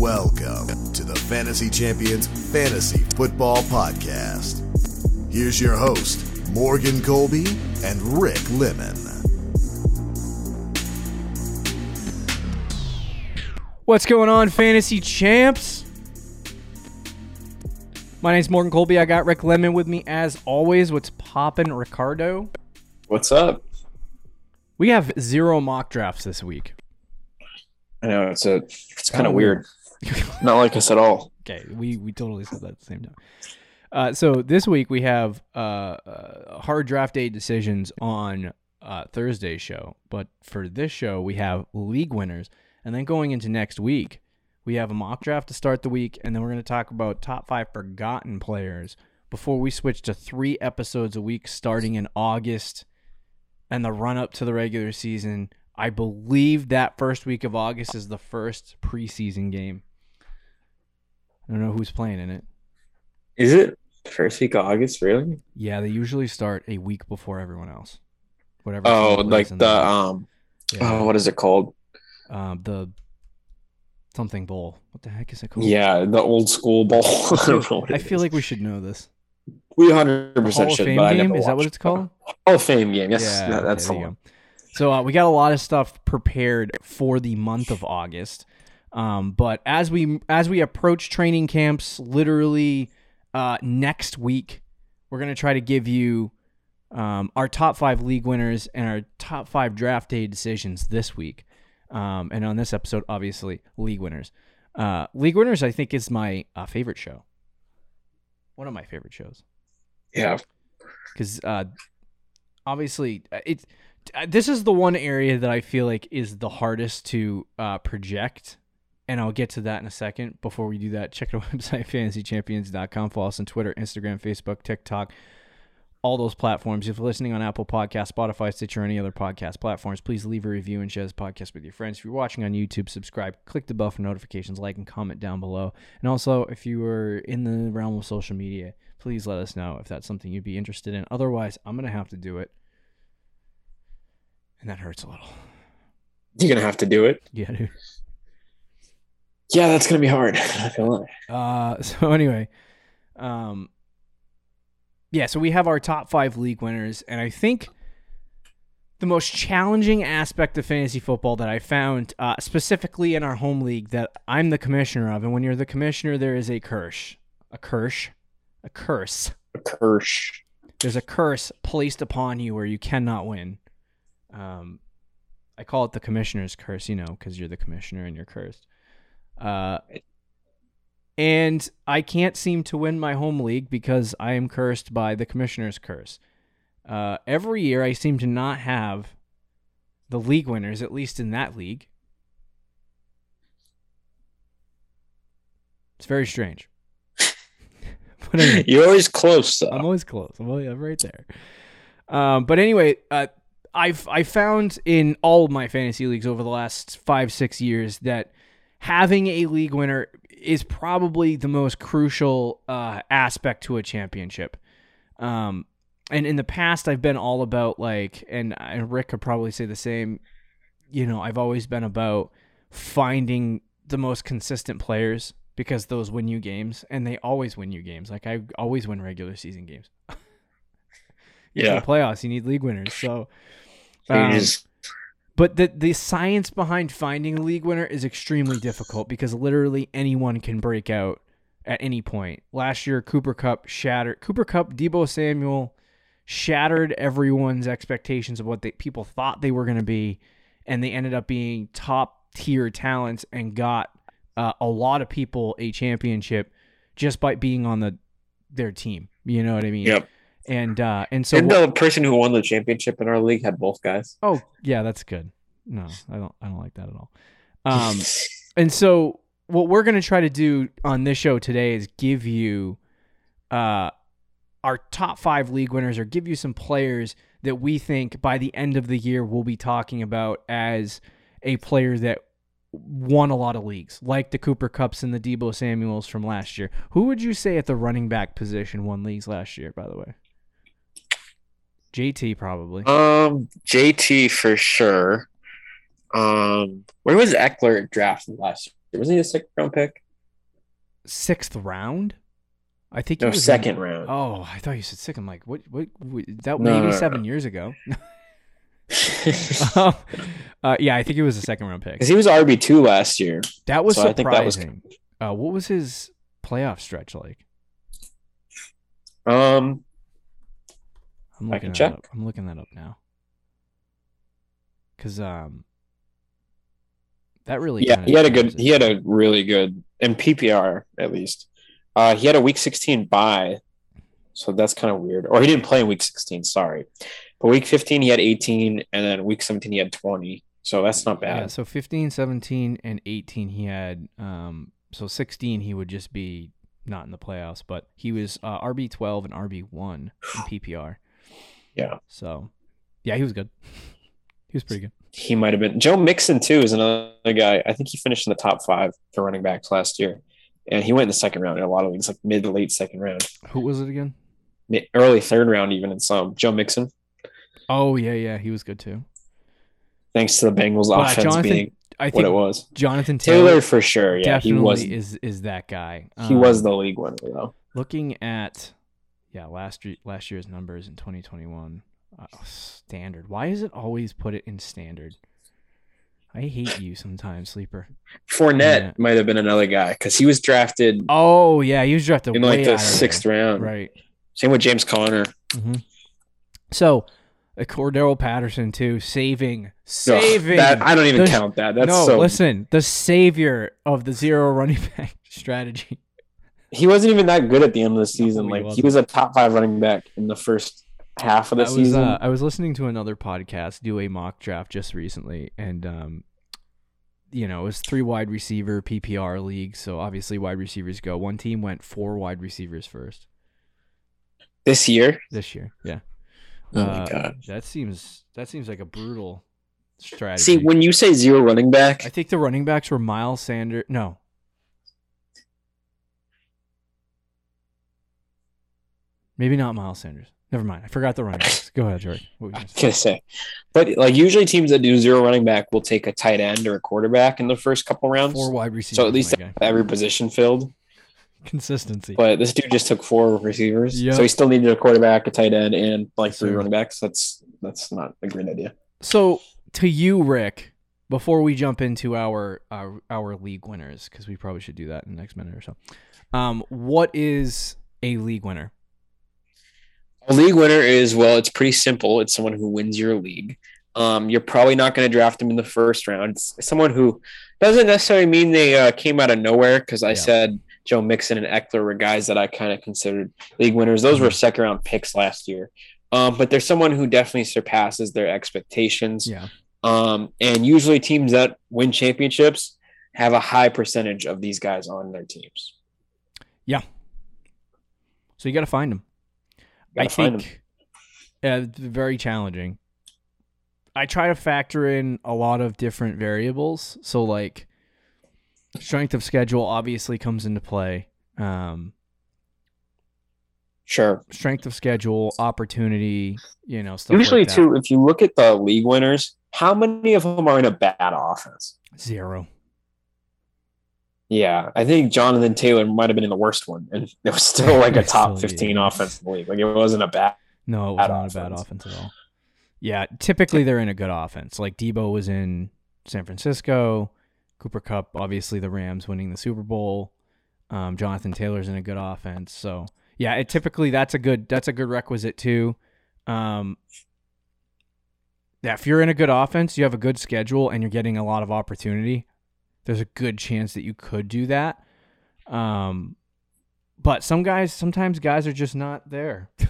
Welcome to the Fantasy Champions Fantasy Football Podcast. Here's your host, Morgan Colby and Rick Lemon. What's going on, fantasy champs? My name's Morgan Colby. I got Rick Lemon with me as always. What's poppin', Ricardo? What's up? We have zero mock drafts this week. I know it's a it's kind of weird. Not like us at all. Okay, we we totally said that at the same time. Uh, so this week we have uh, uh, hard draft day decisions on uh, Thursday's show, but for this show we have league winners, and then going into next week we have a mock draft to start the week, and then we're going to talk about top five forgotten players before we switch to three episodes a week starting in August and the run up to the regular season. I believe that first week of August is the first preseason game. I don't know who's playing in it. Is it first week of August? Really? Yeah, they usually start a week before everyone else. Whatever. Oh, like in the um. yeah, Oh, what is it called? um, the something bowl. What the heck is it called? Yeah, the old school bowl. I don't know what I feel is. like we should know this. we hundred The percent Hall of should. Fame But game? Is that what it's called? Hall of Fame game. Yes, Yeah, okay, that's there the one. So uh, we got a lot of stuff prepared for the month of August. Um, but as we as we approach training camps, literally uh, next week, we're gonna try to give you um, our top five league winners and our top five draft day decisions this week. Um, and on this episode, obviously, league winners. Uh, league winners, I think, is my uh, favorite show. One of my favorite shows Yeah, because uh, obviously uh, it's uh, this is the one area that I feel like is the hardest to uh, project, and I'll get to that in a second. Before we do that, check out our website fantasychampions.com. Follow us on Twitter, Instagram, Facebook, TikTok, all those platforms. If you're listening on Apple Podcasts, Spotify, Stitcher, or any other podcast platforms, please leave a review and share this podcast with your friends. If you're watching on YouTube, subscribe, click the bell for notifications, like and comment down below. And also, if you are in the realm of social media, please let us know if that's something you'd be interested in. Otherwise, I'm gonna have to do it, and that hurts a little. you're gonna have to do it. Yeah, dude. Yeah, that's gonna be hard. I feel like. Uh, so anyway, um, yeah, so we have our top five league winners, and I think the most challenging aspect of fantasy football that I found, uh, specifically in our home league that I'm the commissioner of, and when you're the commissioner, there is a curse, a curse, a curse. A curse. There's a curse placed upon you where you cannot win. Um, I call it the commissioner's curse, you know, because you're the commissioner and you're cursed. Uh, and I can't seem to win my home league because I am cursed by the commissioner's curse. Uh, every year I seem to not have the league winners, at least in that league. It's very strange. but anyway, You're always close. Though. I'm always close. I'm, always, I'm right there. Um, but anyway, uh, I've I found in all of my fantasy leagues over the last five six years that having a league winner is probably the most crucial uh, aspect to a championship. Um, and in the past, I've been all about like, and, and Rick could probably say the same. You know, I've always been about finding the most consistent players because those win you games, and they always win you games. Like I always win regular season games. Yeah. playoffs, you need league winners. So, So you um, just but the the science behind finding a league winner is extremely difficult because literally anyone can break out at any point. Last year, Cooper Kupp shattered. Cooper Kupp, Deebo Samuel shattered everyone's expectations of what they, people thought they were going to be, and they ended up being top tier talents and got uh, a lot of people a championship just by being on the their team. You know what I mean? Yep. And uh, and so Didn't the person who won the championship in our league had both guys? Oh, yeah, that's good. No, I don't I don't like that at all. Um and so what we're going to try to do on this show today is give you uh our top 5 league winners or give you some players that we think by the end of the year we'll be talking about as a player that won a lot of leagues, like the Cooper Kupps and the Deebo Samuels from last year. Who would you say at the running back position won leagues last year, by the way? JT probably. Um, JT for sure. Um, where was Ekeler drafted last Wasn't he a second round pick? Sixth round. I think he No, was in- second round. Oh, I thought you said sixth. I'm like, what? What? what that No, maybe no, no, years ago. uh, yeah, I think it was a second round pick. Because he was RB two last year. That was So I think that was- surprising. uh, what was his playoff stretch like? Um, I'm I looking can that check. up. I'm looking that up now. Cause um, that really yeah, he had a good. it. He had a really good in PPR at least. Uh, he had a week sixteen bye, so that's kind of weird. Or he didn't play in week sixteen. Sorry, but week fifteen he had eighteen, and then week seventeen he had twenty. So that's not bad. Yeah, so 15, 17, and 18 he had. Um, so 16 he would just be not in the playoffs, but he was uh, RB 12 and RB 1 in PPR. Yeah. So, yeah, he was good. He was pretty good. He might have been Joe Mixon too is another guy. I think he finished in the top five for running backs last year, and he went in the second round in a lot of leagues, like mid to late second round, Who was it again? early third round even in some. Joe Mixon, Oh yeah, yeah, he was good too. thanks to the Bengals But offense Jonathan being I what it was. Jonathan Taylor, Taylor for sure. Yeah, he was. is is that guy. He was Um, the league winner though. looking at yeah last year, last year's numbers in 2021 uh, standard. Why is it always put it in standard? I hate you sometimes, sleeper. Fournette Yeah. might have been another guy because he was drafted Oh yeah, he was drafted in like the sixth there. round. Right. Same with James Conner. hmm So, uh, Cordarrelle Patterson too, saving, Ugh, saving. that I don't even the- count that. That's no, so. listen, the savior of the zero running back strategy. He wasn't even that good at the end of the season. he like he wasn't. was a top five running back in the first half of the I was season. uh, I was listening to another podcast do a mock draft just recently, and um, you know, it was three wide receiver PPR league, so obviously wide receivers go. One team went four wide receivers first this year. this year. Yeah. Oh my Uh, god. That seems that seems like a brutal strategy. See, when you say zero running back, I think the running backs were Miles Sanders. No. Maybe not Miles Sanders. Never mind. I forgot the running backs. Go ahead, George. What were you gonna say? but like usually teams that do zero running back will take a tight end or a quarterback in the first couple rounds, Four wide receivers. so at least every position filled. consistency. But this dude just took four receivers, Yeah. so he still needed a quarterback, a tight end, and like three running backs. That's that's not a great idea. So to you, Rick, before we jump into our our, our league winners, because we probably should do that in the next minute or so. Um, what is a league winner? A league winner is well, it's pretty simple. It's someone who wins your league. Um, you're probably not going to draft them in the first round. It's someone who doesn't necessarily mean they uh, came out of nowhere. Because I Yeah. said Joe Mixon and Ekeler were guys that I kind of considered league winners. Those were second round picks last year. Um, but there's someone who definitely surpasses their expectations. Yeah. Um, and usually teams that win championships have a high percentage of these guys on their teams. Yeah. So you got to find them. I think uh, it's very challenging. I try to factor in a lot of different variables. So like strength of schedule obviously comes into play. Um, Sure. strength of schedule, opportunity, you know, stuff Usually, like that. too, if you look at the league winners, how many of them are in a bad offense? Zero. Yeah, I think Jonathan Taylor might have been in the worst one, and it was still like a top still- 15 yeah. offense in the league. Like it wasn't a bad. No, it was Bad not a bad offense. offense at all. Yeah, typically they're in a good offense. Like Deebo was in San Francisco, Cooper Kupp, obviously the Rams winning the Super Bowl. Um, Jonathan Taylor's in a good offense. So yeah, it typically that's a good that's a good requisite too. Um, yeah, if you're in a good offense, you have a good schedule, and you're getting a lot of opportunity. There's a good chance that you could do that. Um, but some guys, sometimes guys are just not there.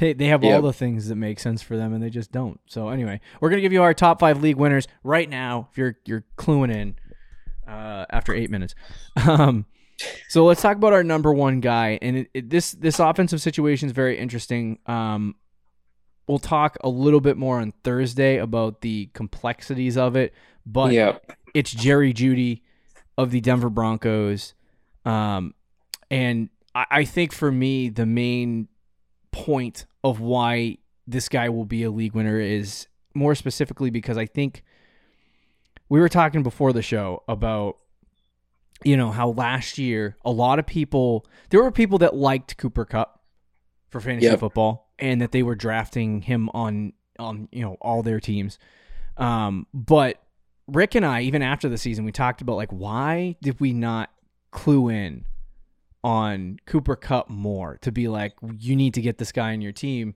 Hey, they have all the things that make sense for them, and they just don't. So anyway, we're gonna give you our top five league winners right now. If you're you're cluing in uh, after eight minutes, um, so let's talk about our number one guy. And it, it, this this offensive situation is very interesting. Um, we'll talk a little bit more on Thursday about the complexities of it, but yeah, it's Jerry Jeudy of the Denver Broncos. Um, and I, I think for me, the main point of why this guy will be a league winner is more specifically because I think we were talking before the show about you know how last year a lot of people there were people that liked Cooper Kupp for fantasy Yep. football and that they were drafting him on on you know all their teams. Um, but Rick and I, even after the season, we talked about like why did we not clue in on Cooper Kupp more to be like you need to get this guy in your team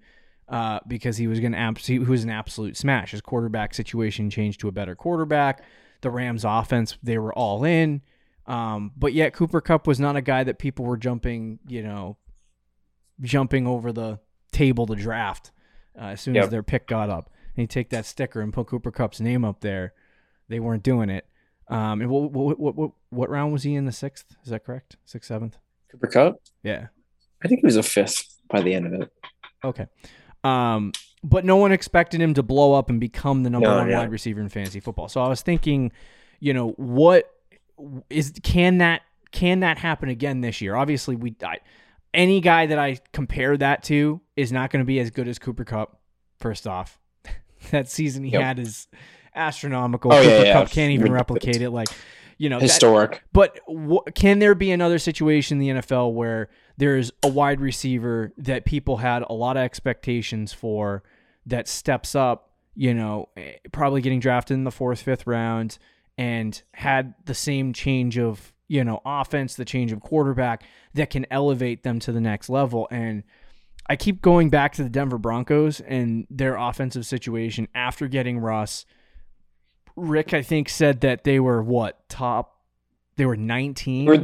uh, because he was going to he was an absolute smash. His quarterback situation changed to a better quarterback. The Rams offense they were all in, um, but yet Cooper Kupp was not a guy that people were jumping you know jumping over the table to draft uh, as soon as their pick got up. And you take that sticker and put Cooper Kupp's name up there. They weren't doing it. Um, and what, what what what what round was he in the sixth? Is that correct? Sixth, seventh? Cooper Kupp. Yeah. I think he was a fifth by the end of it. Okay. Um, but no one expected him to blow up and become the number No, one yeah. wide receiver in fantasy football. So I was thinking, you know, what is can that can that happen again this year? Obviously, we I, any guy that I compare that to is not going to be as good as Cooper Kupp. First off, that season he Yep. had is astronomical. Oh, Cooper yeah, yeah. Cup can't even replicate it. Like, you know, that- Historic. but wh- can there be another situation in the NFL where there's a wide receiver that people had a lot of expectations for that steps up, you know, eh, probably getting drafted in the fourth, fifth round and had the same change of, you know, offense, the change of quarterback that can elevate them to the next level. And I keep going back to the Denver Broncos and their offensive situation after getting Russ. Rick, I think, said that they were what top? They were 19 We're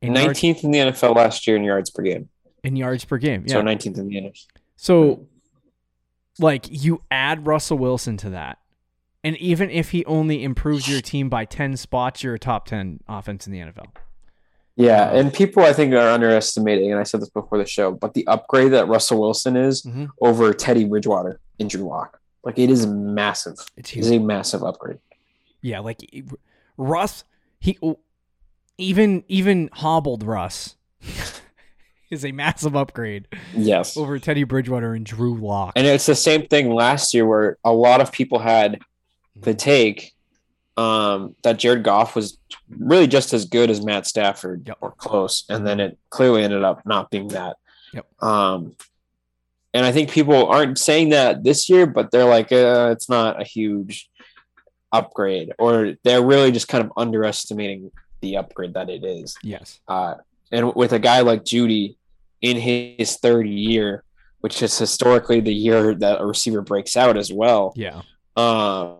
in yards, 19th in the NFL last year in yards per game. in yards per game. Yeah. So 19th in the NFL. So, like, you add Russell Wilson to that, and even if he only improves your team by 10 spots, you're a top 10 offense in the NFL. Yeah, and people I think are underestimating, and I said this before the show, but the upgrade that Russell Wilson is Mhm. over Teddy Bridgewater in Drew Lock, like it is massive. It's It huge. is a massive upgrade. Yeah, like Russ, he even even hobbled Russ is a massive upgrade Yes, over Teddy Bridgewater and Drew Lock. and it's the same thing last year where a lot of people had the take um, that Jared Goff was really just as good as Matt Stafford Yep. or close, and then it clearly ended up not being that. Yep. Um, and I think people aren't saying that this year, but they're like, uh, it's not a huge upgrade, or they're really just kind of underestimating the upgrade that it is. Yes. Uh, and with a guy like Jeudy in his third year, which is historically the year that a receiver breaks out as well, Yeah. uh,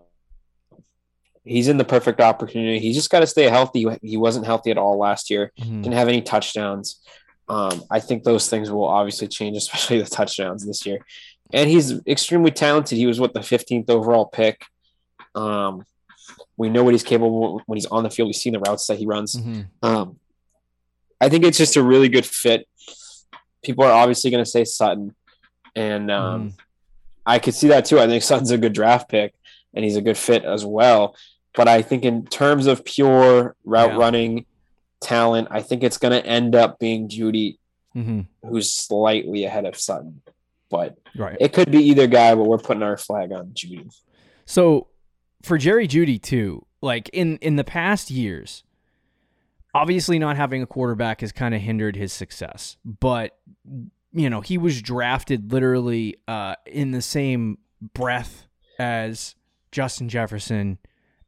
he's in the perfect opportunity. He's just got to stay healthy. He wasn't healthy at all last year. Mhm. Didn't have any touchdowns. Um, I think those things will obviously change, especially the touchdowns this year. And he's extremely talented. He was what the 15th overall pick. Um, we know what he's capable when he's on the field. We've seen the routes that he runs. Mhm. Um, I think it's just a really good fit. People are obviously going to say Sutton, and um, I could see that too. I think Sutton's a good draft pick, and he's a good fit as well. But I think in terms of pure route Yeah. running talent, I think it's going to end up being Jeudy, Mhm. who's slightly ahead of Sutton. But Right. it could be either guy, but we're putting our flag on Jeudy. So for Jerry Jeudy too, like in in the past years, obviously not having a quarterback has kind of hindered his success. But you know, he was drafted literally uh, in the same breath as Justin Jefferson,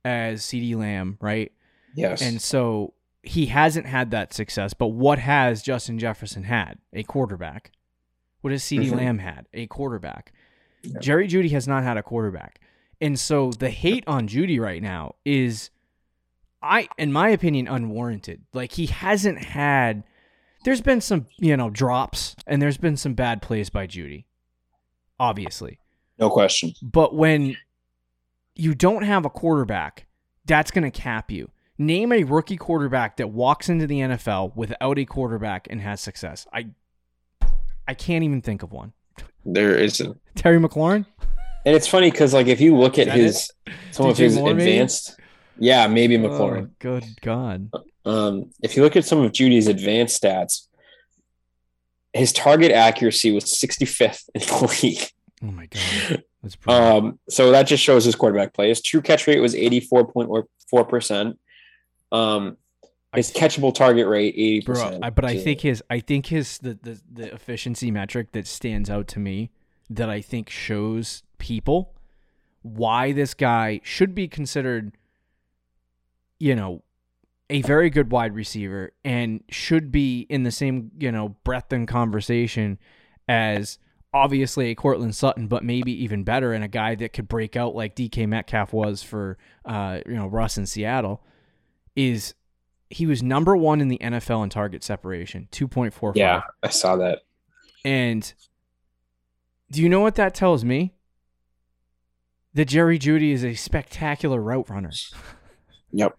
as CeeDee Lamb, right? Yes. And so he hasn't had that success. But what has Justin Jefferson had? A quarterback. What has CeeDee Mhm. Lamb had? A quarterback. Yeah. Jerry Jeudy has not had a quarterback. And so the hate on Jeudy right now is I in my opinion unwarranted. Like he hasn't had there's been some, you know, drops and there's been some bad plays by Jeudy. Obviously. no question. But when you don't have a quarterback, that's going to cap you. Name a rookie quarterback that walks into the NFL without a quarterback and has success. I I can't even think of one. There isn't. Terry McLaurin? And it's funny because like if you look at his some of his Moore, maybe? advanced, yeah, maybe McLaurin. Oh, good God. Um, if you look at some of Jeudy's advanced stats, his target accuracy was 65th in the league. Oh my God. That's brutal. Um, so that just shows his quarterback play. His true catch rate was 84.4%. Um, His catchable target rate eighty bro. percent. I, but I think his I think his the, the the efficiency metric that stands out to me that I think shows people why this guy should be considered, you know, a very good wide receiver and should be in the same you know breadth and conversation as obviously a Courtland Sutton, but maybe even better, and a guy that could break out like DK Metcalf was for uh, you know Russ in Seattle, is he was number one in the NFL in target separation, two point four five. Yeah, I saw that. And do you know what that tells me? That Jerry Jeudy is a spectacular route runner. Yep.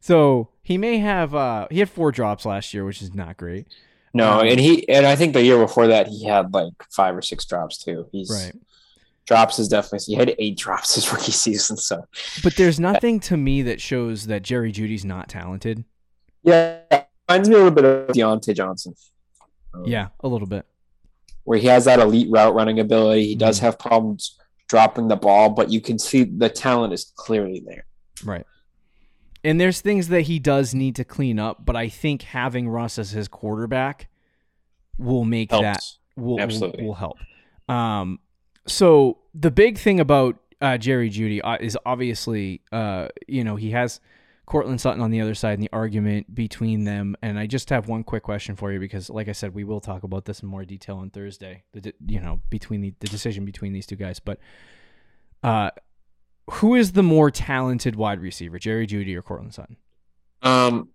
So he may have uh he had four drops last year, which is not great. No, Um, and he and I think the year before that he had like five or six drops too. He's Right. drops is definitely he had eight drops his rookie season. So But there's nothing to me that shows that Jerry Jeudy's not talented. yeah, reminds me a little bit of Diontae Johnson. Um, Yeah, a little bit. where he has that elite route running ability. He does Mhm. have problems dropping the ball, but you can see the talent is clearly there. Right. And there's things that he does need to clean up, but I think having Russ as his quarterback will make that Helps. will, will Absolutely. will help. Um, so the big thing about uh, Jerry Jeudy uh, is obviously, uh, you know, he has Courtland Sutton on the other side and the argument between them. And I just have one quick question for you because, like I said, we will talk about this in more detail on Thursday. The you know between the, the decision between these two guys, but uh, who is the more talented wide receiver, Jerry Jeudy or Courtland Sutton? Um,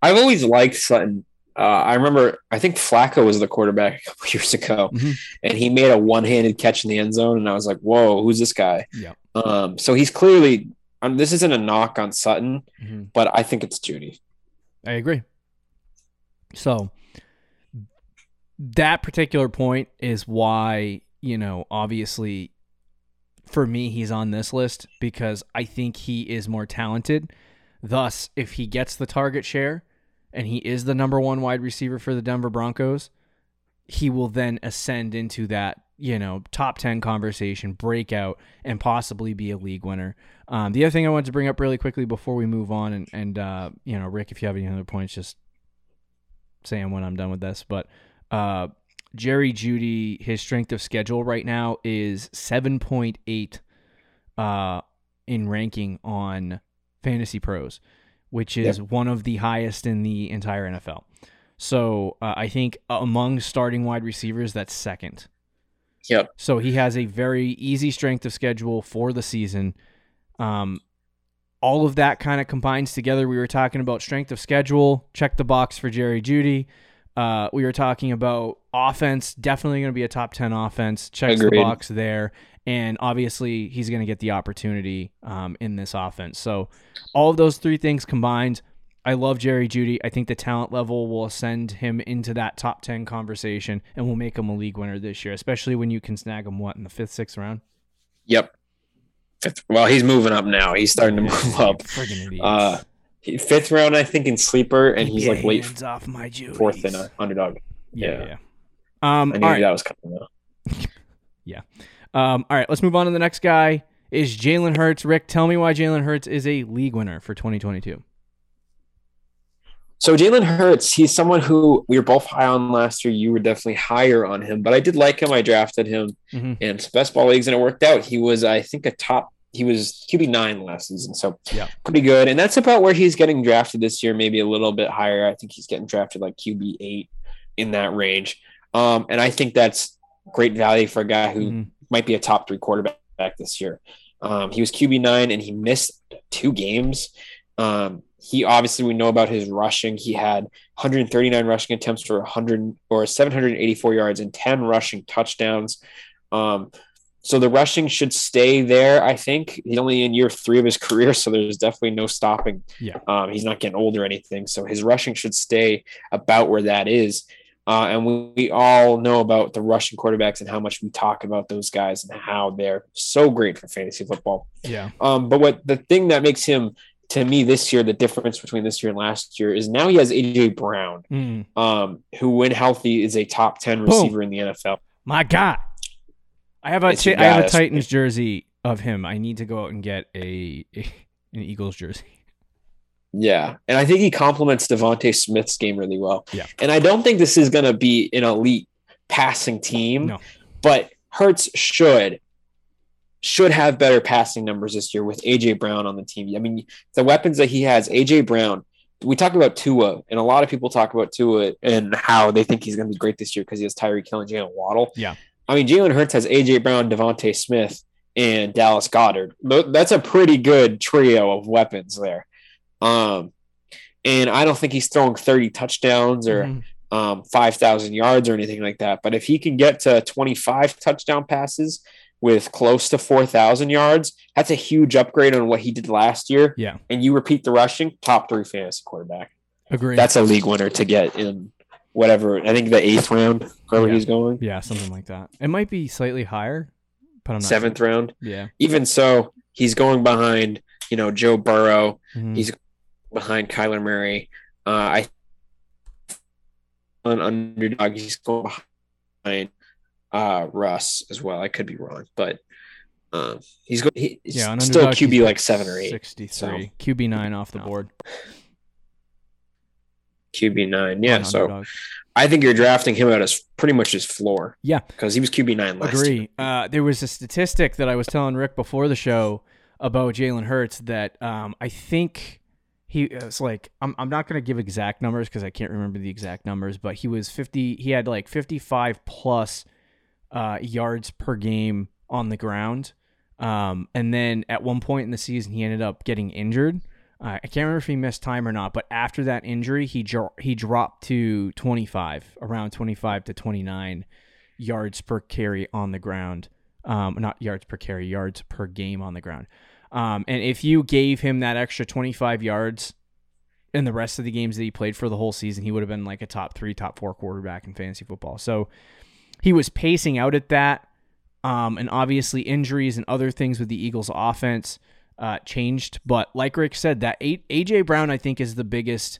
I've always liked Sutton. Uh, I remember, I think Flacco was the quarterback a couple years ago, Mhm. and he made a one-handed catch in the end zone, and I was like, "Whoa, who's this guy?" Yeah. Um, so he's clearly. Um, this isn't a knock on Sutton, Mm-hmm. but I think it's Judy. I agree. So that particular point is why, you know, obviously for me he's on this list because I think he is more talented. Thus, if he gets the target share and he is the number 1 wide receiver for the Denver Broncos, he will then ascend into that, you know, top 10 conversation, breakout and possibly be a league winner. Um, the other thing I wanted to bring up really quickly before we move on, and, and uh, you know, Rick, if you have any other points, just say them when I'm done with this. But uh, Jerry Jeudy, his strength of schedule right now is 7.8 uh, in ranking on Fantasy Pros, which is one of the highest in the entire NFL. So uh, I think among starting wide receivers, that's second. Yep. So he has a very easy strength of schedule for the season. Um, all of that kind of combines together. We were talking about strength of schedule, check the box for Jerry Jeudy. Uh, we were talking about offense, definitely going to be a top 10 offense, checks the box there. And obviously, he's going to get the opportunity um, in this offense. So, all of those three things combined, I love Jerry Jeudy. I think the talent level will ascend him into that top 10 conversation and will make him a league winner this year, especially when you can snag him, what, in the fifth, sixth round? Yep. Fifth, well, he's moving up now. He's starting to move up. Uh, Fifth round, I think, in sleeper, and he's your like late off my fourth in a underdog. Yeah, yeah. yeah. Um, I knew all right. that was coming. Though. Um, all right, let's move on to the next guy. Is Jalen Hurts. Rick, tell me why Jalen Hurts is a league winner for 2022. So Jalen Hurts, he's someone who we were both high on last year. You were definitely higher on him, but I did like him. I drafted him Mhm. in best ball leagues, and it worked out. He was, I think, a top. He was QB nine last season, so Yeah. pretty good. And that's about where he's getting drafted this year, maybe a little bit higher. I think he's getting drafted like QB eight in that range. Um, and I think that's great value for a guy who Mhm. might be a top three quarterback this year. Um, he was QB nine and he missed two games. Um, he obviously we know about his rushing. He had 139 rushing attempts for 100 or 784 yards and 10 rushing touchdowns. Um, so the rushing should stay there. I think he's only in year three of his career, so there's definitely no stopping. Yeah. Um, he's not getting old or anything, so his rushing should stay about where that is. Uh, and we, we all know about the rushing quarterbacks and how much we talk about those guys and how they're so great for fantasy football. Yeah. Um, but what the thing that makes him to me this year, the difference between this year and last year is now he has AJ Brown, Mm. um, who when healthy is a top 10 receiver in the NFL. My God. I have a your I have a. Titans jersey of him. I need to go out and get a, a an Eagles jersey. Yeah, and I think he complements DeVonta Smith's game really well. Yeah. and I don't think this is going to be an elite passing team. No. but Hurts should should have better passing numbers this year with AJ Brown on the team. I mean, the weapons that he has, AJ Brown. We talk about Tua, and a lot of people talk about Tua and how they think he's going to be great this year because he has Tyreek Hill and Jaylen Waddle. Yeah. I mean, Jalen Hurts has AJ Brown, DeVonta Smith, and Dallas Goedert. That's a pretty good trio of weapons there. Um, and I don't think he's throwing 30 touchdowns or Mhm. um, 5,000 yards or anything like that. But if he can get to 25 touchdown passes with close to 4,000 yards, that's a huge upgrade on what he did last year. Yeah. And you repeat the rushing, top three fantasy quarterback. Agree. That's a league winner to get in whatever. I think the eighth round, wherever Yeah. he's going, yeah, something like that. It might be slightly higher, but I'm not seventh round. Yeah. Even so, he's going behind, you know, Joe Burrow, Mhm. He's- behind Kyler Murray. Uh, I an underdog. He's going behind uh, Russ as well. I could be wrong, but um, he's going. He's yeah, still QB like seven or eight. 63. QB nine off the board. QB nine. Yeah, so. I think you're drafting him out as pretty much his floor. Yeah. because he was QB nine last year. Agree. Uh, there was a statistic that I was telling Rick before the show about Jalen Hurts that um, I think he was like I'm, I'm not going to give exact numbers because I can't remember the exact numbers, but he was 50. He had like 55 plus uh, yards per game on the ground. Um, and then at one point in the season, he ended up getting injured. Uh, I can't remember if he missed time or not, but after that injury, he dro- he dropped to 25, around 25 to 29 yards per carry on the ground. Um, not yards per carry, yards per game on the ground. Um, and if you gave him that extra 25 yards in the rest of the games that he played for the whole season, he would have been like a top three, top four quarterback in fantasy football. So he was pacing out at that. Um, and obviously injuries and other things with the Eagles offense uh, changed. But like Rick said, that AJ Brown, I think, is the biggest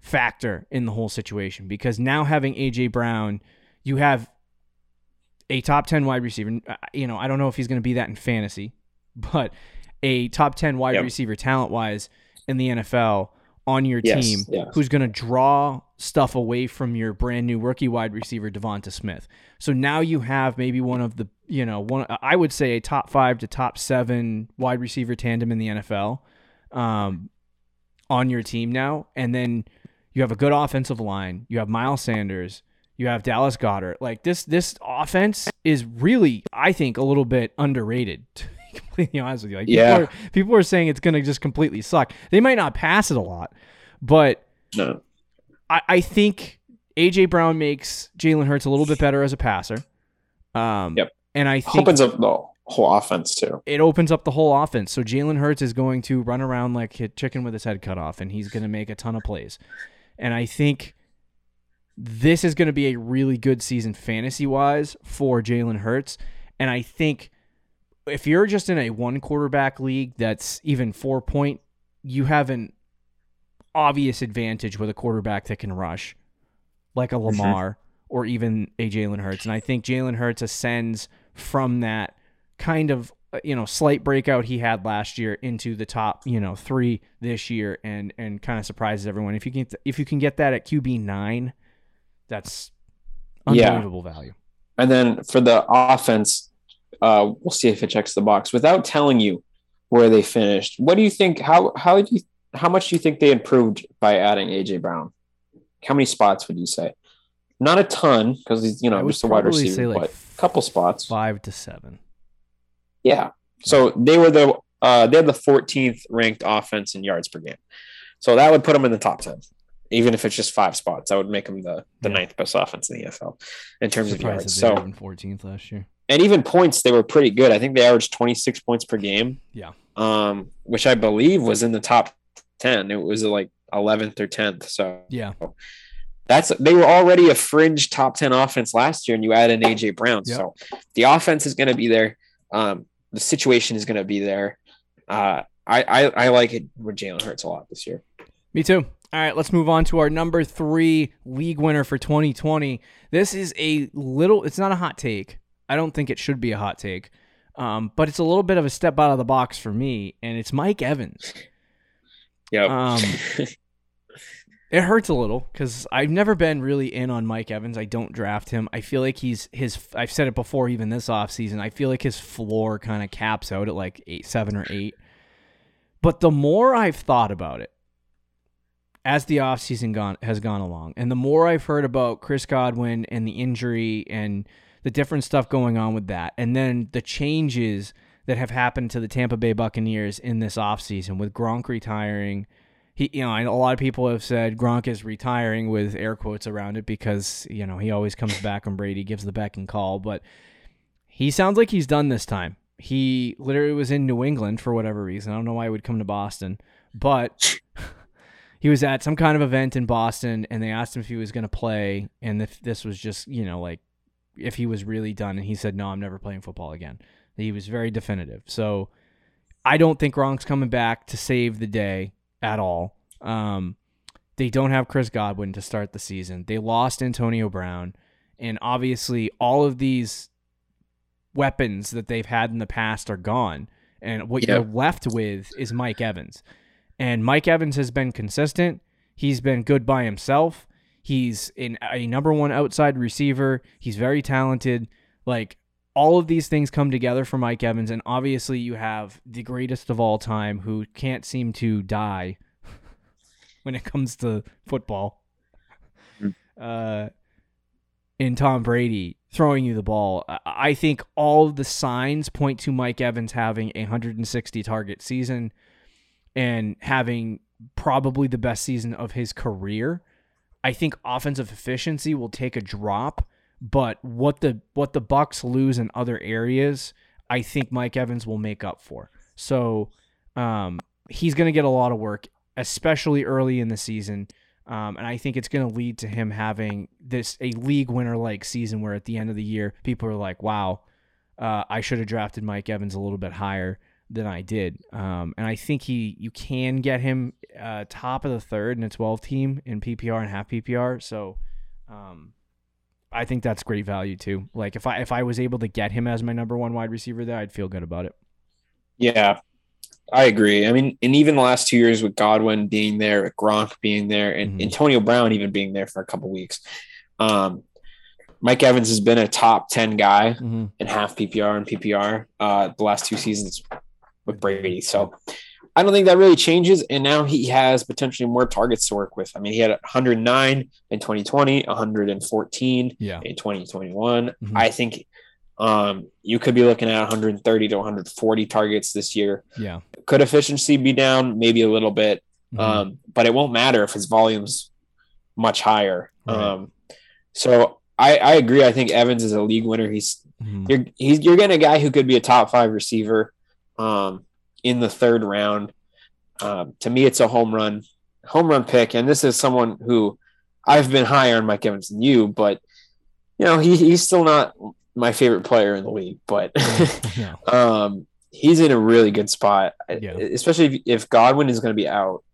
factor in the whole situation because now having AJ Brown, you have a top 10 wide receiver. Uh, You know, I don't know if he's going to be that in fantasy, but a top 10 wide Yep. receiver talent wise in the NFL on your Yes, team yes. who's going to draw stuff away from your brand new rookie wide receiver DeVonta Smith. So now you have maybe one of the, you know, one I would say a top 5 to top 7 wide receiver tandem in the NFL um on your team now and then you have a good offensive line, you have Miles Sanders, you have Dallas Goedert. Like this this offense is really I think a little bit underrated. To be completely honest with you. Like Yeah. people are, people are saying it's going to just completely suck. They might not pass it a lot, but No, I, I think AJ Brown makes Jalen Hurts a little bit better as a passer. Um, Yep. And I think opens up the whole offense too. it opens up the whole offense. So Jalen Hurts is going to run around like a chicken with his head cut off, and he's going to make a ton of plays. And I think this is going to be a really good season fantasy wise for Jalen Hurts. And I think if you're just in a one quarterback league that's even four point, you have an obvious advantage with a quarterback that can rush, like a Lamar or even a Jalen Hurts. And I think Jalen Hurts ascends from that kind of uh, you know slight breakout he had last year into the top you know three this year and and kind of surprises everyone if you can if you can get that at QB nine that's Yeah. unbelievable value And then for the offense, uh, we'll see if it checks the box. Without telling you where they finished, what do you think? How how do you how much do you think they improved by adding AJ Brown? How many spots would you say? Not a ton because he's you know just a wide receiver, like, but a couple spots. five to seven Yeah. So they were the uh, they had the 14th ranked offense in yards per game. So that would put them in the top 10. Even if it's just five spots, that would make them the, the Yeah. ninth best offense in the NFL in terms of yards. that they were So 14th last year and even points, they were pretty good. I think they averaged 26 points per game. Yeah. Um, which I believe was in the top 10. It was like 11th or 10th. So yeah that's they were already a fringe top 10 offense last year, and you add in AJ Brown. Yep. So the offense is going to be there. Um, the situation is going to be there. Uh, I, I I like it with Jalen Hurts a lot this year. Me too. All right, let's move on to our number three league winner for 2020. This is a little, it's not a hot take. I don't think it should be a hot take, um, but it's a little bit of a step out of the box for me, and it's Mike Evans. Yep. Um, it hurts a little because I've never been really in on Mike Evans. I don't draft him. I feel like he's his. I've said it before, even this offseason. I feel like his floor kind of caps out at like eight, seven or eight. But the more I've thought about it, as the offseason gone has gone along, and the more I've heard about Chris Godwin and the injury and the different stuff going on with that, and then the changes that have happened to the Tampa Bay Buccaneers in this offseason with Gronk retiring. He, you know, a lot of people have said Gronk is retiring with air quotes around it because you know he always comes back when Brady gives the beck and call, but he sounds like he's done this time. He literally was in New England for whatever reason. I don't know why he would come to Boston, but he was at some kind of event in Boston, and they asked him if he was going to play, and if this was just you know like if he was really done, and he said, "No, I'm never playing football again." He was very definitive. So I don't think Gronk's coming back to save the day at all. Um, they don't have Chris Godwin to start the season. They lost Antonio Brown, and obviously all of these weapons that they've had in the past are gone. And what Yeah. you're left with is Mike Evans. And Mike Evans has been consistent. He's been good by himself. He's in a number one outside receiver. He's very talented. Like all of these things come together for Mike Evans, and obviously you have the greatest of all time who can't seem to die when it comes to football. Mm. Uh, in Tom Brady throwing you the ball, I- I think all of the signs point to Mike Evans having a 160 target season and having probably the best season of his career. I think offensive efficiency will take a drop, but what the what the Bucs lose in other areas, I think Mike Evans will make up for. So um, he's going to get a lot of work, especially early in the season. Um, and I think it's going to lead to him having this a league winner like season where at the end of the year people are like, "Wow, uh, I should have drafted Mike Evans a little bit higher than I did." Um, and I think he you can get him uh, top of the third in a 12 team in PPR and half PPR. So um, I think that's great value too. Like if I if I was able to get him as my number one wide receiver there, I'd feel good about it. Yeah, I agree. I mean, and even the last two years with Godwin being there, with Gronk being there, and Mhm. Antonio Brown even being there for a couple weeks, um, Mike Evans has been a top ten guy Mm-hmm. in half PPR and PPR uh, the last two seasons with Brady. So I don't think that really changes. And now he has potentially more targets to work with. I mean, he had 109 in 2020, 114 Yeah. in 2021. Mhm. I think um, you could be looking at 130 to 140 targets this year. Yeah. Could efficiency be down? Maybe a little bit, Mhm. um, but it won't matter if his volume's much higher. Right. Um, so I, I agree. I think Evans is a league winner. He's Mhm. you're he's you're getting a guy who could be a top five receiver um, in the third round. Um, to me, it's a home run home run pick, and this is someone who I've been higher on Mike Evans than you, but you know he, he's still not my favorite player in the league. But yeah. um, he's in a really good spot, Yeah. especially if, if Godwin is going to be out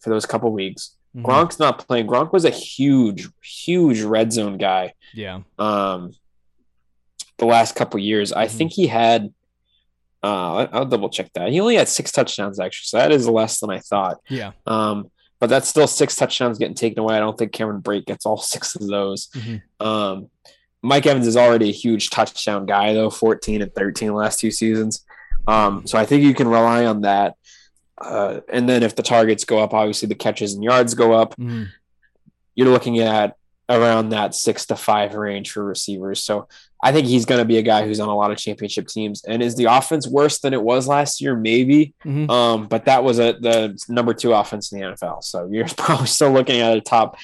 for those couple weeks. Mhm. Gronk's not playing. Gronk was a huge, huge red zone guy Yeah. um the last couple years. I Mhm. think he had uh I'll double check that. He only had six touchdowns actually, so that is less than I thought. Yeah. Um but that's still six touchdowns getting taken away. I don't think Cameron Brate gets all six of those. Mhm. Um Mike Evans is already a huge touchdown guy though, 14 and 13 the last two seasons. Um so I think you can rely on that. Uh, and then if the targets go up, obviously the catches and yards go up Mhm. you're looking at around that six to five range for receivers. So I think he's going to be a guy who's on a lot of championship teams. And is the offense worse than it was last year? Maybe. Mhm. Um, but that was a the number two offense in the NFL. So you're probably still looking at a top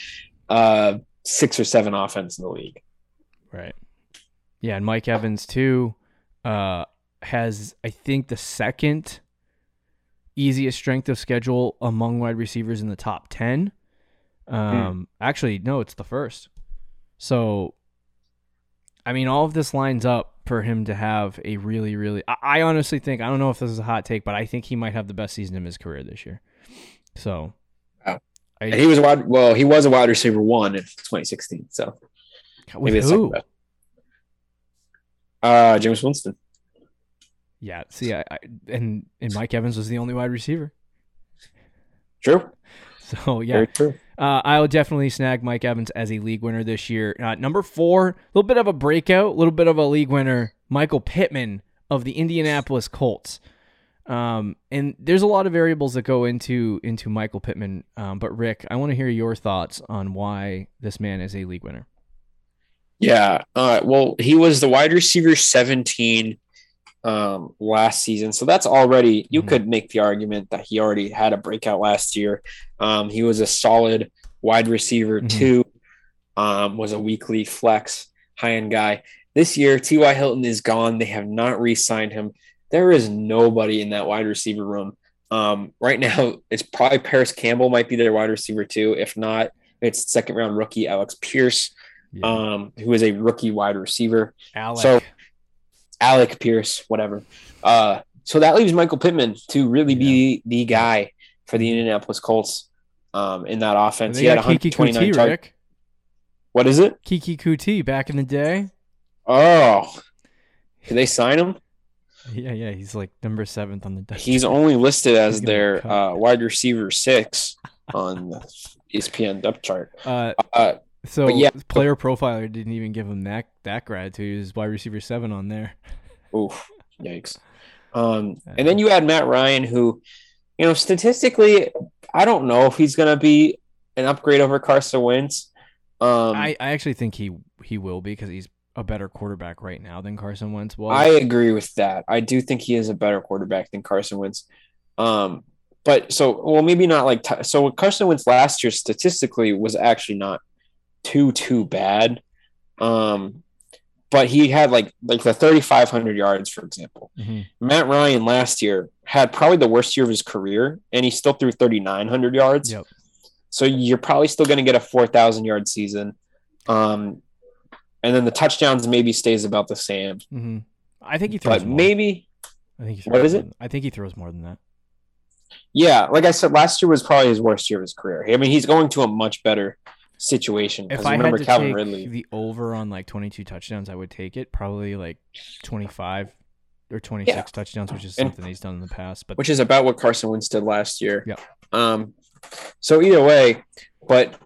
uh, six or seven offense in the league. Right. Yeah, and Mike Evans too uh has I think the second easiest strength of schedule among wide receivers in the top 10. Um actually no, it's the first. So I mean all of this lines up for him to have a really really I, I honestly think I don't know if this is a hot take, but I think he might have the best season of his career this year. So Wow. I, And he was wide. Well, he was a wide receiver one in 2016. So with maybe the who? best. Uh, Jameis Winston. Yeah, see, I, I and and Mike Evans was the only wide receiver. True. So yeah, Very true. Uh, I will definitely snag Mike Evans as a league winner this year. Uh, number four, a little bit of a breakout, a little bit of a league winner, Michael Pittman of the Indianapolis Colts. Um, and there's a lot of variables that go into into Michael Pittman. Um, but Rick, I want to hear your thoughts on why this man is a league winner. Yeah. Uh, well, he was the wide receiver 17 um, last season. So that's already, you Mhm. could make the argument that he already had a breakout last year. Um, he was a solid wide receiver, Mhm. too, um, was a weekly flex high end guy. This year, T.Y. Hilton is gone. They have not re signed him. There is nobody in that wide receiver room. Um, right now, it's probably Parris Campbell might be their wide receiver, too. If not, it's second round rookie Alex Pierce um, who is a rookie wide receiver. Alec. so- Alec Pierce, whatever. Uh, so that leaves Michael Pittman to really be the guy for the Indianapolis Colts um, in that offense. He had got Keke 129 Coutee, targets. What is it? Keke Coutee back in the day. Oh, did they sign him? Yeah, yeah, he's like number seventh on the depth He's only listed as their uh, wide receiver six on the ESPN depth chart. Uh, Uh, so But yeah. player profiler didn't even give him that that gratitude. He was wide receiver seven on there. Oof, yikes. Um, and then you had Matt Ryan, who, you know, statistically, I don't know if he's going to be an upgrade over Carson Wentz. Um, I, I actually think he he will be because he's a better quarterback right now than Carson Wentz was. I agree with that. I do think he is a better quarterback than Carson Wentz. Um, but so, well, maybe not like t- so. Carson Wentz last year statistically was actually not too too bad. Um, but he had like like the thirty five hundred yards, for example. Mhm. Matt Ryan last year had probably the worst year of his career, and he still threw 3,900 yards. Yep. So you're probably still going to get a 4,000 yard season. Um, and then the touchdowns maybe stays about the same, Mhm. I think he throws. but more. maybe, I think he what is it? than- I think he throws more than that. yeah, like I said, last year was probably his worst year of his career. I mean, he's going to a much better situation. If I had remember to Calvin take Ridley. the over on like 22 touchdowns, I would take it. Probably like 25 or 26 touchdowns, which is And- something he's done in the past. But which is about what Carson Wentz did last year. Yeah. Um, so either way, but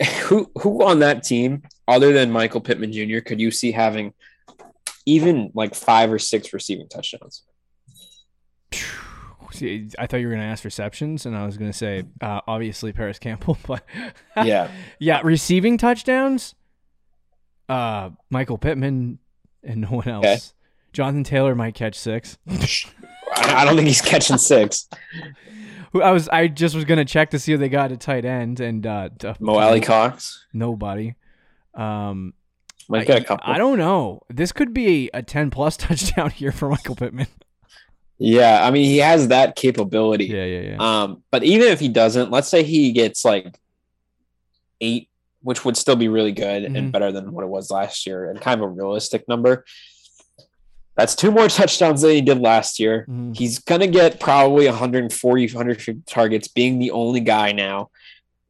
who who on that team other than Michael Pittman Jr. could you see having even like five or six receiving touchdowns? See, I thought you were going to ask receptions, and I was going to say uh, obviously Parris Campbell, but Yeah. yeah, receiving touchdowns. Uh, Michael Pittman and no one else. Okay. Jonathan Taylor might catch six. I don't think he's catching six. I was I just was gonna check to see if they got a tight end and uh, Mo Alie-Cox nobody. Um, might I, get a couple. I don't know. This could be a ten plus touchdown here for Michael Pittman. Yeah, I mean he has that capability. Yeah, yeah, yeah. Um, but even if he doesn't, let's say he gets like eight, which would still be really good Mhm. and better than what it was last year, and kind of a realistic number. That's two more touchdowns than he did last year. Mhm. He's gonna get probably 140, 150 targets, being the only guy now.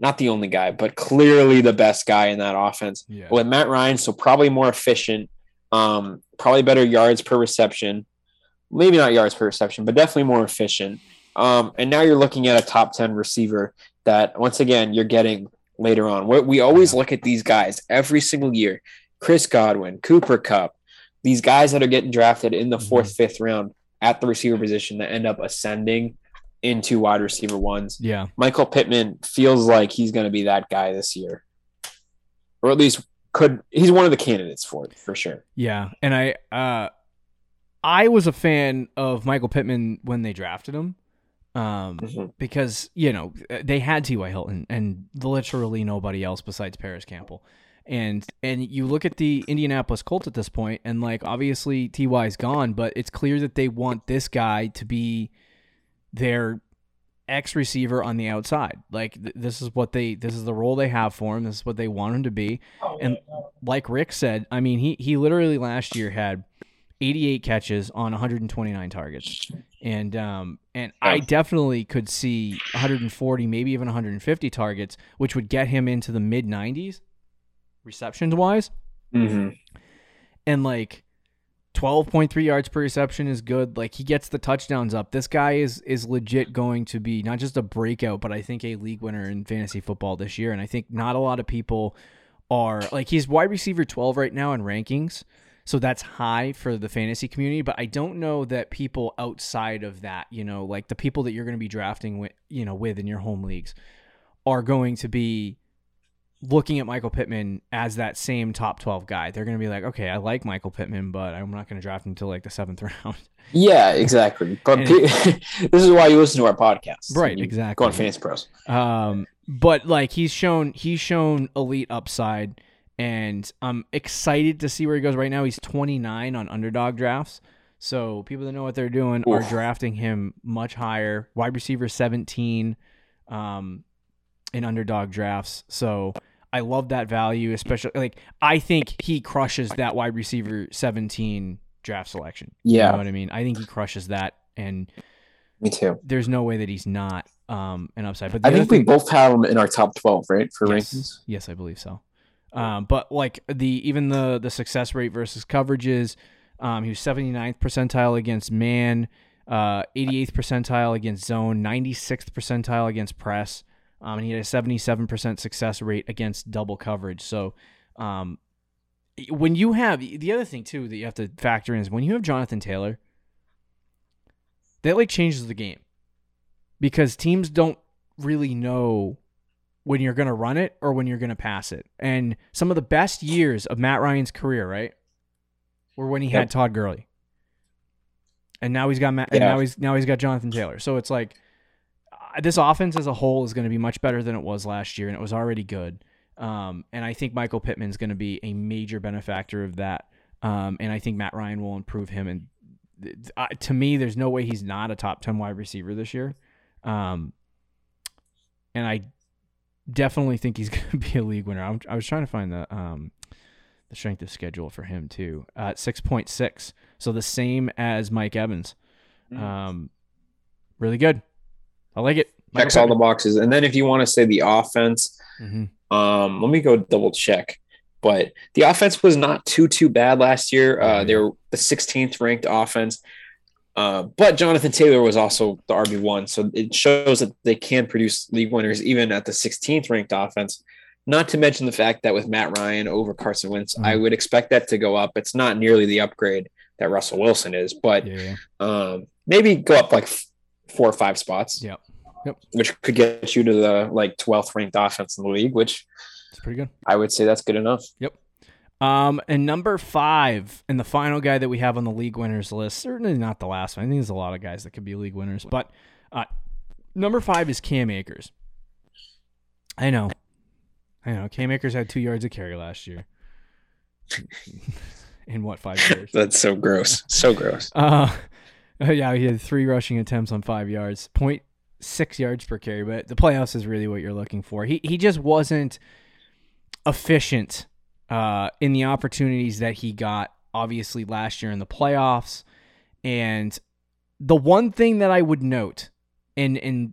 Not the only guy, but clearly the best guy in that offense. Yeah. With Matt Ryan, so probably more efficient, um, probably better yards per reception. Maybe not yards per reception, but definitely more efficient. Um, and now you're looking at a top 10 receiver that, once again, you're getting later on. We, we always look at these guys every single year Chris Godwin, Cooper Kupp, these guys that are getting drafted in the 4th fifth round at the receiver position that end up ascending into wide receiver ones. Yeah. Michael Pittman feels like he's going to be that guy this year, or at least could. He's one of the candidates for it for sure. Yeah, and I uh I was a fan of Michael Pittman when they drafted him. Um Mhm. because, you know, they had T.Y. Hilton and literally nobody else besides Parris Campbell. And and you look at the Indianapolis Colts at this point and like obviously T.Y.'s gone, but it's clear that they want this guy to be their X receiver on the outside. Like th- this is what they this is the role they have for him. This is what they want him to be. And like Rick said, I mean, he he literally last year had 88 catches on 129 targets. And um and I definitely could see 140, maybe even 150 targets, which would get him into the mid 90s receptions wise. Mm-hmm. And like 12.3 yards per reception is good. Like he gets the touchdowns up. This guy is is legit going to be not just a breakout, but I think a league winner in fantasy football this year. And I think not a lot of people are like he's wide receiver 12 right now in rankings. So that's high for the fantasy community, but I don't know that people outside of that, you know, like the people that you're going to be drafting with, you know, with in your home leagues are going to be looking at Michael Pittman as that same top 12 guy. They're going to be like, okay, I like Michael Pittman, but I'm not going to draft him until like the seventh round. Yeah, exactly. But this is why you listen to our podcast. Right, exactly. Go on Fantasy Pros. Um, but like he's shown, he's shown elite upside and I'm excited to see where he goes. Right now, he's 29 on underdog drafts. So people that know what they're doing Oof. are drafting him much higher. Wide receiver 17 um, in underdog drafts. So I love that value, especially like I think he crushes that wide receiver 17 draft selection. Yeah. You know what I mean? I think he crushes that and me too. There's no way that he's not um, an upside. But I think thing, we both have him in our top 12, right? For yes, rankings. Yes, I believe so. Um, but like the even the the success rate versus coverages, um, he was 79th percentile against man, uh, 88th percentile against zone, 96th percentile against press, um, and he had a 77% success rate against double coverage. So, um, when you have the other thing too that you have to factor in is when you have Jonathan Taylor, that like changes the game because teams don't really know when you're going to run it or when you're going to pass it. And some of the best years of Matt Ryan's career, right, were when he yep. had Todd Gurley. And now he's got Matt, and now he's now he's got Jonathan Taylor. So it's like uh, this offense as a whole is going to be much better than it was last year, and it was already good. Um, and I think Michael Pittman's going to be a major benefactor of that. Um, and I think Matt Ryan will improve him. And uh, to me, there's no way he's not a top ten wide receiver this year. Um, and I definitely think he's going to be a league winner. I'm, i was trying to find the um, the strength of schedule for him too. Uh, six point six, so the same as Mike Evans. Mm. Um, really good. I like it. Checks all the boxes. And then if you want to say the offense, mm-hmm. um, let me go double check. But the offense was not too too bad last year. Uh, they were the 16th ranked offense. Uh, but Jonathan Taylor was also the RB one, so it shows that they can produce league winners even at the 16th ranked offense. Not to mention the fact that with Matt Ryan over Carson Wentz, mm-hmm. I would expect that to go up. It's not nearly the upgrade that Russell Wilson is, but yeah. Um, maybe go up like four or five spots. Yep. Yep. Which could get you to the like 12th ranked offense in the league, which it's pretty good. I would say that's good enough. Yep. Um, and number five, and the final guy that we have on the league winners list, certainly not the last one. I think there's a lot of guys that could be league winners, but uh, number five is Cam Akers. I know, I know. Cam Akers had two yards of carry last year. In what five years? That's so gross. So gross. Uh, yeah, he had three rushing attempts on five yards, point six yards per carry. But the playoffs is really what you're looking for. He he just wasn't efficient uh, in the opportunities that he got, obviously last year in the playoffs. And the one thing that I would note, and and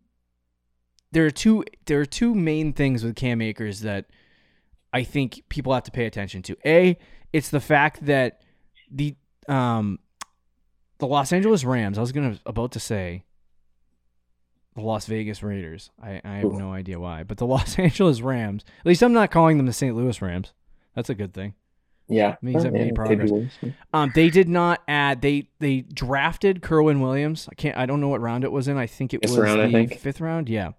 there are two there are two main things with Cam Akers that I think people have to pay attention to. A, it's the fact that the um the Los Angeles Rams. I was gonna about to say the Las Vegas Raiders. I, I have no idea why, but the Los Angeles Rams. At least I'm not calling them the St. Louis Rams. That's a good thing. Yeah, it means I've made progress. Um, they did not add. They they drafted Kyren Williams. I can't. I don't know what round it was in. I think it fifth was round, the fifth round. Yeah.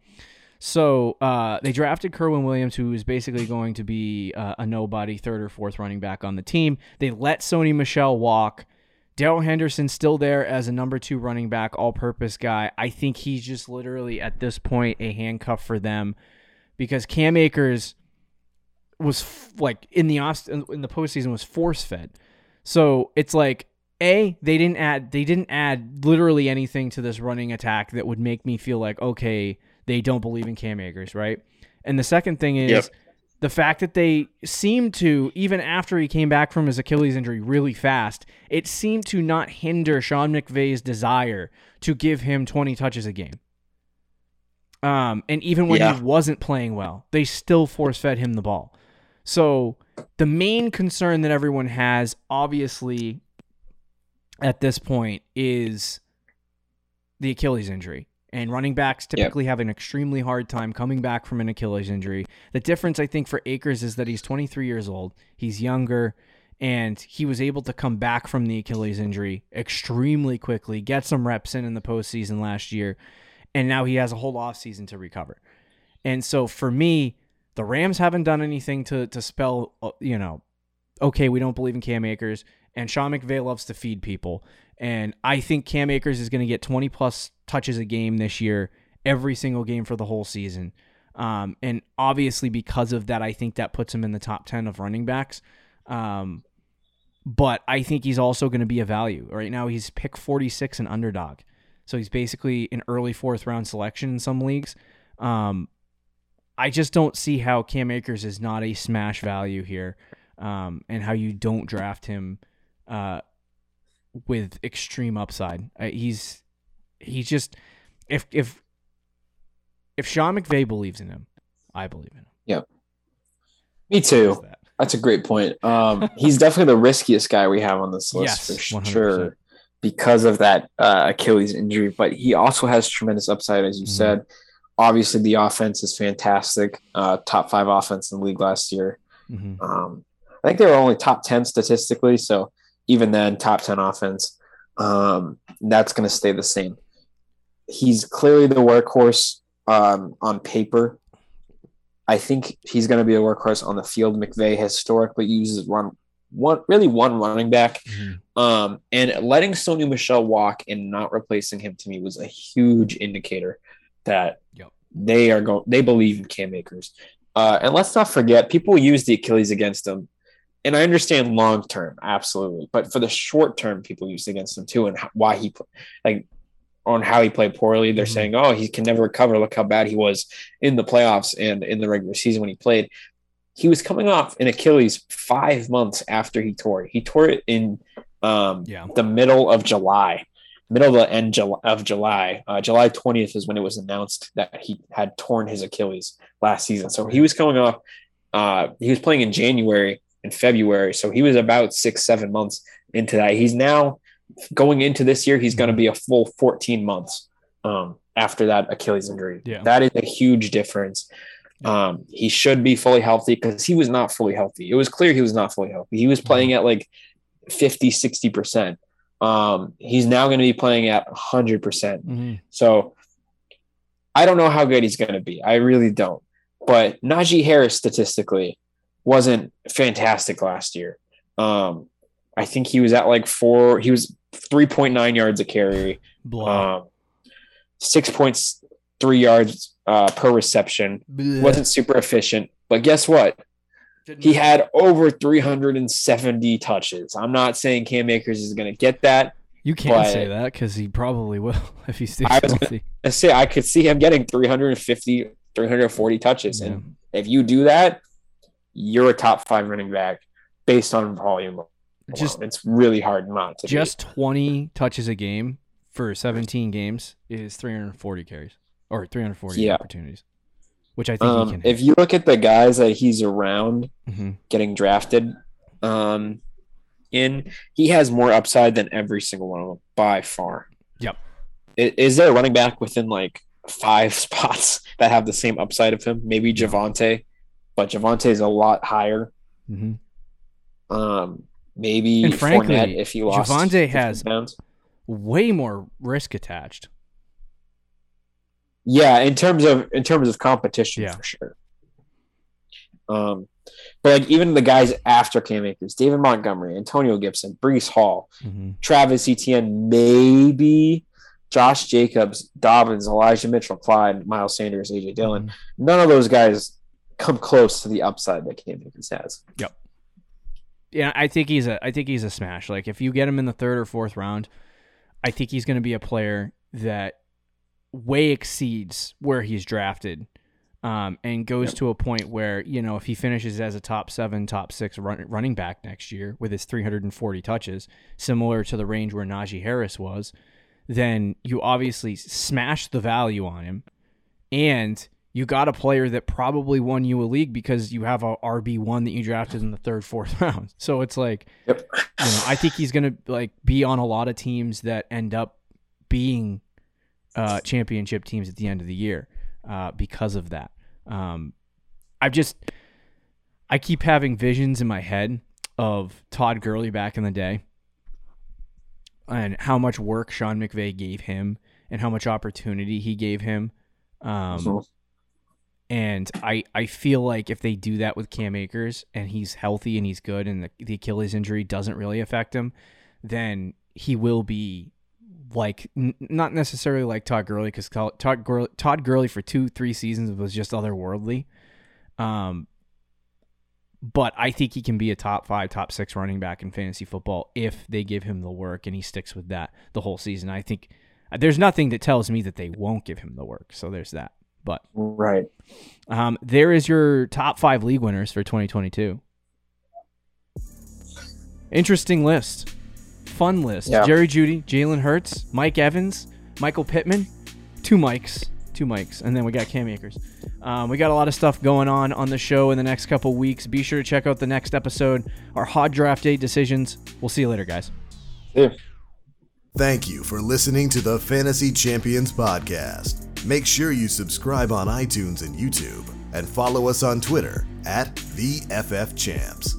So uh, they drafted Kyren Williams, who is basically going to be uh, a nobody, third or fourth running back on the team. They let Sony Michel walk. Darrell Henderson still there as a number two running back, all-purpose guy. I think he's just literally at this point a handcuff for them because Cam Akers was f- like in the off in the postseason was force fed. So it's like a they didn't add they didn't add literally anything to this running attack that would make me feel like okay they don't believe in Cam Akers, right? And the second thing is yep. the fact that they seemed to even after he came back from his Achilles injury really fast, it seemed to not hinder Sean McVay's desire to give him 20 touches a game. Um, and even when yeah. he wasn't playing well, they still force fed him the ball. So the main concern that everyone has, obviously, at this point is the Achilles injury. And running backs typically have an extremely hard time coming back from an Achilles injury. The difference, I think, for Akers is that he's 23 years old. He's younger, and he was able to come back from the Achilles injury extremely quickly, get some reps in in the postseason last year, and now he has a whole offseason to recover. And so for me, the Rams haven't done anything to to spell, uh, you know, okay, we don't believe in Cam Akers, and Sean McVay loves to feed people. And I think Cam Akers is going to get 20 plus touches a game this year, every single game for the whole season. Um, and obviously, because of that, I think that puts him in the top 10 of running backs. Um, but I think he's also going to be a value. Right now, he's pick 46 and underdog. So he's basically an early fourth round selection in some leagues. Um, I just don't see how Cam Akers is not a smash value here um, and how you don't draft him uh, with extreme upside. Uh, he's he's just if if if Sean McVay believes in him, I believe in him. Yeah, me too. That? That's a great point. Um, he's definitely the riskiest guy we have on this list yes, for 100%. sure because of that uh, Achilles injury. But he also has tremendous upside, as you mm-hmm. said. Obviously, the offense is fantastic. Uh, top five offense in the league last year. Mm-hmm. Um, I think they were only top ten statistically. So even then, top 10 offense. Um, that's going to stay the same. He's clearly the workhorse um, on paper. I think he's going to be a workhorse on the field. McVay historically uses run one really one running back, mm-hmm. um, and letting Sony Michel walk and not replacing him to me was a huge indicator that. They are going. They believe in Cam Akers, uh, and let's not forget people use the Achilles against them, and I understand long term, absolutely, but for the short term, people use against him too, and why he like on how he played poorly. They're mm-hmm. saying, "Oh, he can never recover. Look how bad he was in the playoffs and in the regular season when he played." He was coming off an Achilles five months after he tore it. He tore it in um, yeah. the middle of July, middle of the end of July. Uh, July twentieth is when it was announced that he had torn his Achilles last season. So he was coming off. Uh, he was playing in January and February. So he was about six, seven months into that. He's now going into this year, he's going to be a full 14 months um, after that Achilles injury. Yeah. That is a huge difference. Um, he should be fully healthy because he was not fully healthy. It was clear he was not fully healthy. He was playing at like 50, 60%. Um, he's now going to be playing at 100%. percent mm hmm So I don't know how good he's going to be. I really don't. But Najee Harris statistically wasn't fantastic last year. Um, I think he was at like four. He was three point nine yards a carry, um, six point three yards uh, per reception. Blah. Wasn't super efficient, but guess what? He had over 370 touches. I'm not saying Cam Akers is going to get that. You can't say that because he probably will if he stays I was healthy. I say I could see him getting 350, 340 touches, yeah. and if you do that, you're a top five running back based on volume. Just it's really hard not to. Just be. 20 touches a game for 17 games is 340 carries or 340 yeah. opportunities, which I think um, he can. If you look at the guys that he's around mm-hmm. getting drafted, um, in he has more upside than every single one of them by far. Yep. Is, is there a running back within like five spots that have the same upside of him? Maybe Javonte but Javonte is a lot higher. Mm-hmm. Um, maybe and frankly, Fournette if you lost Javonte has pounds. way more risk attached. Yeah, in terms of in terms of competition, yeah. for sure. Um, but like even the guys after Cam Akers, David Montgomery, Antonio Gibson, Breece Hall, mm-hmm. Travis Etienne, maybe Josh Jacobs, Dobbins, Elijah Mitchell, Clyde, Miles Sanders, AJ Dillon. Mm-hmm. None of those guys come close to the upside that Cam Akers has. Yep. Yeah, I think he's a I think he's a smash. Like if you get him in the third or fourth round, I think he's going to be a player that way exceeds where he's drafted. Um, and goes yep. to a point where you know if he finishes as a top seven, top six run, running back next year with his 340 touches, similar to the range where Najee Harris was, then you obviously smash the value on him, and you got a player that probably won you a league because you have a RB one that you drafted in the third, fourth round. So it's like, Yep. you know, I think he's gonna like be on a lot of teams that end up being uh, championship teams at the end of the year uh, because of that. Um, I've just I keep having visions in my head of Todd Gurley back in the day and how much work Sean McVay gave him and how much opportunity he gave him. Um, and I, I feel like if they do that with Cam Akers and he's healthy and he's good and the, the Achilles injury doesn't really affect him, then he will be like n- not necessarily like Todd Gurley because Todd Gurley, Todd Gurley for two three seasons was just otherworldly. Um, but I think he can be a top five, top six running back in fantasy football if they give him the work and he sticks with that the whole season. I think there's nothing that tells me that they won't give him the work. So there's that. But Right. um, there is your top five league winners for 2022. Interesting list. Fun list. Yeah. Jerry Jeudy, Jalen Hurts, Mike Evans, Michael Pittman, two mics, two mics, and then we got Cam Akers. Um, we got a lot of stuff going on on the show in the next couple weeks. Be sure to check out the next episode, our hot draft day decisions. We'll see you later, guys. Yeah. Thank you for listening to the Fantasy Champions Podcast. Make sure you subscribe on iTunes and YouTube and follow us on Twitter at the FF Champs.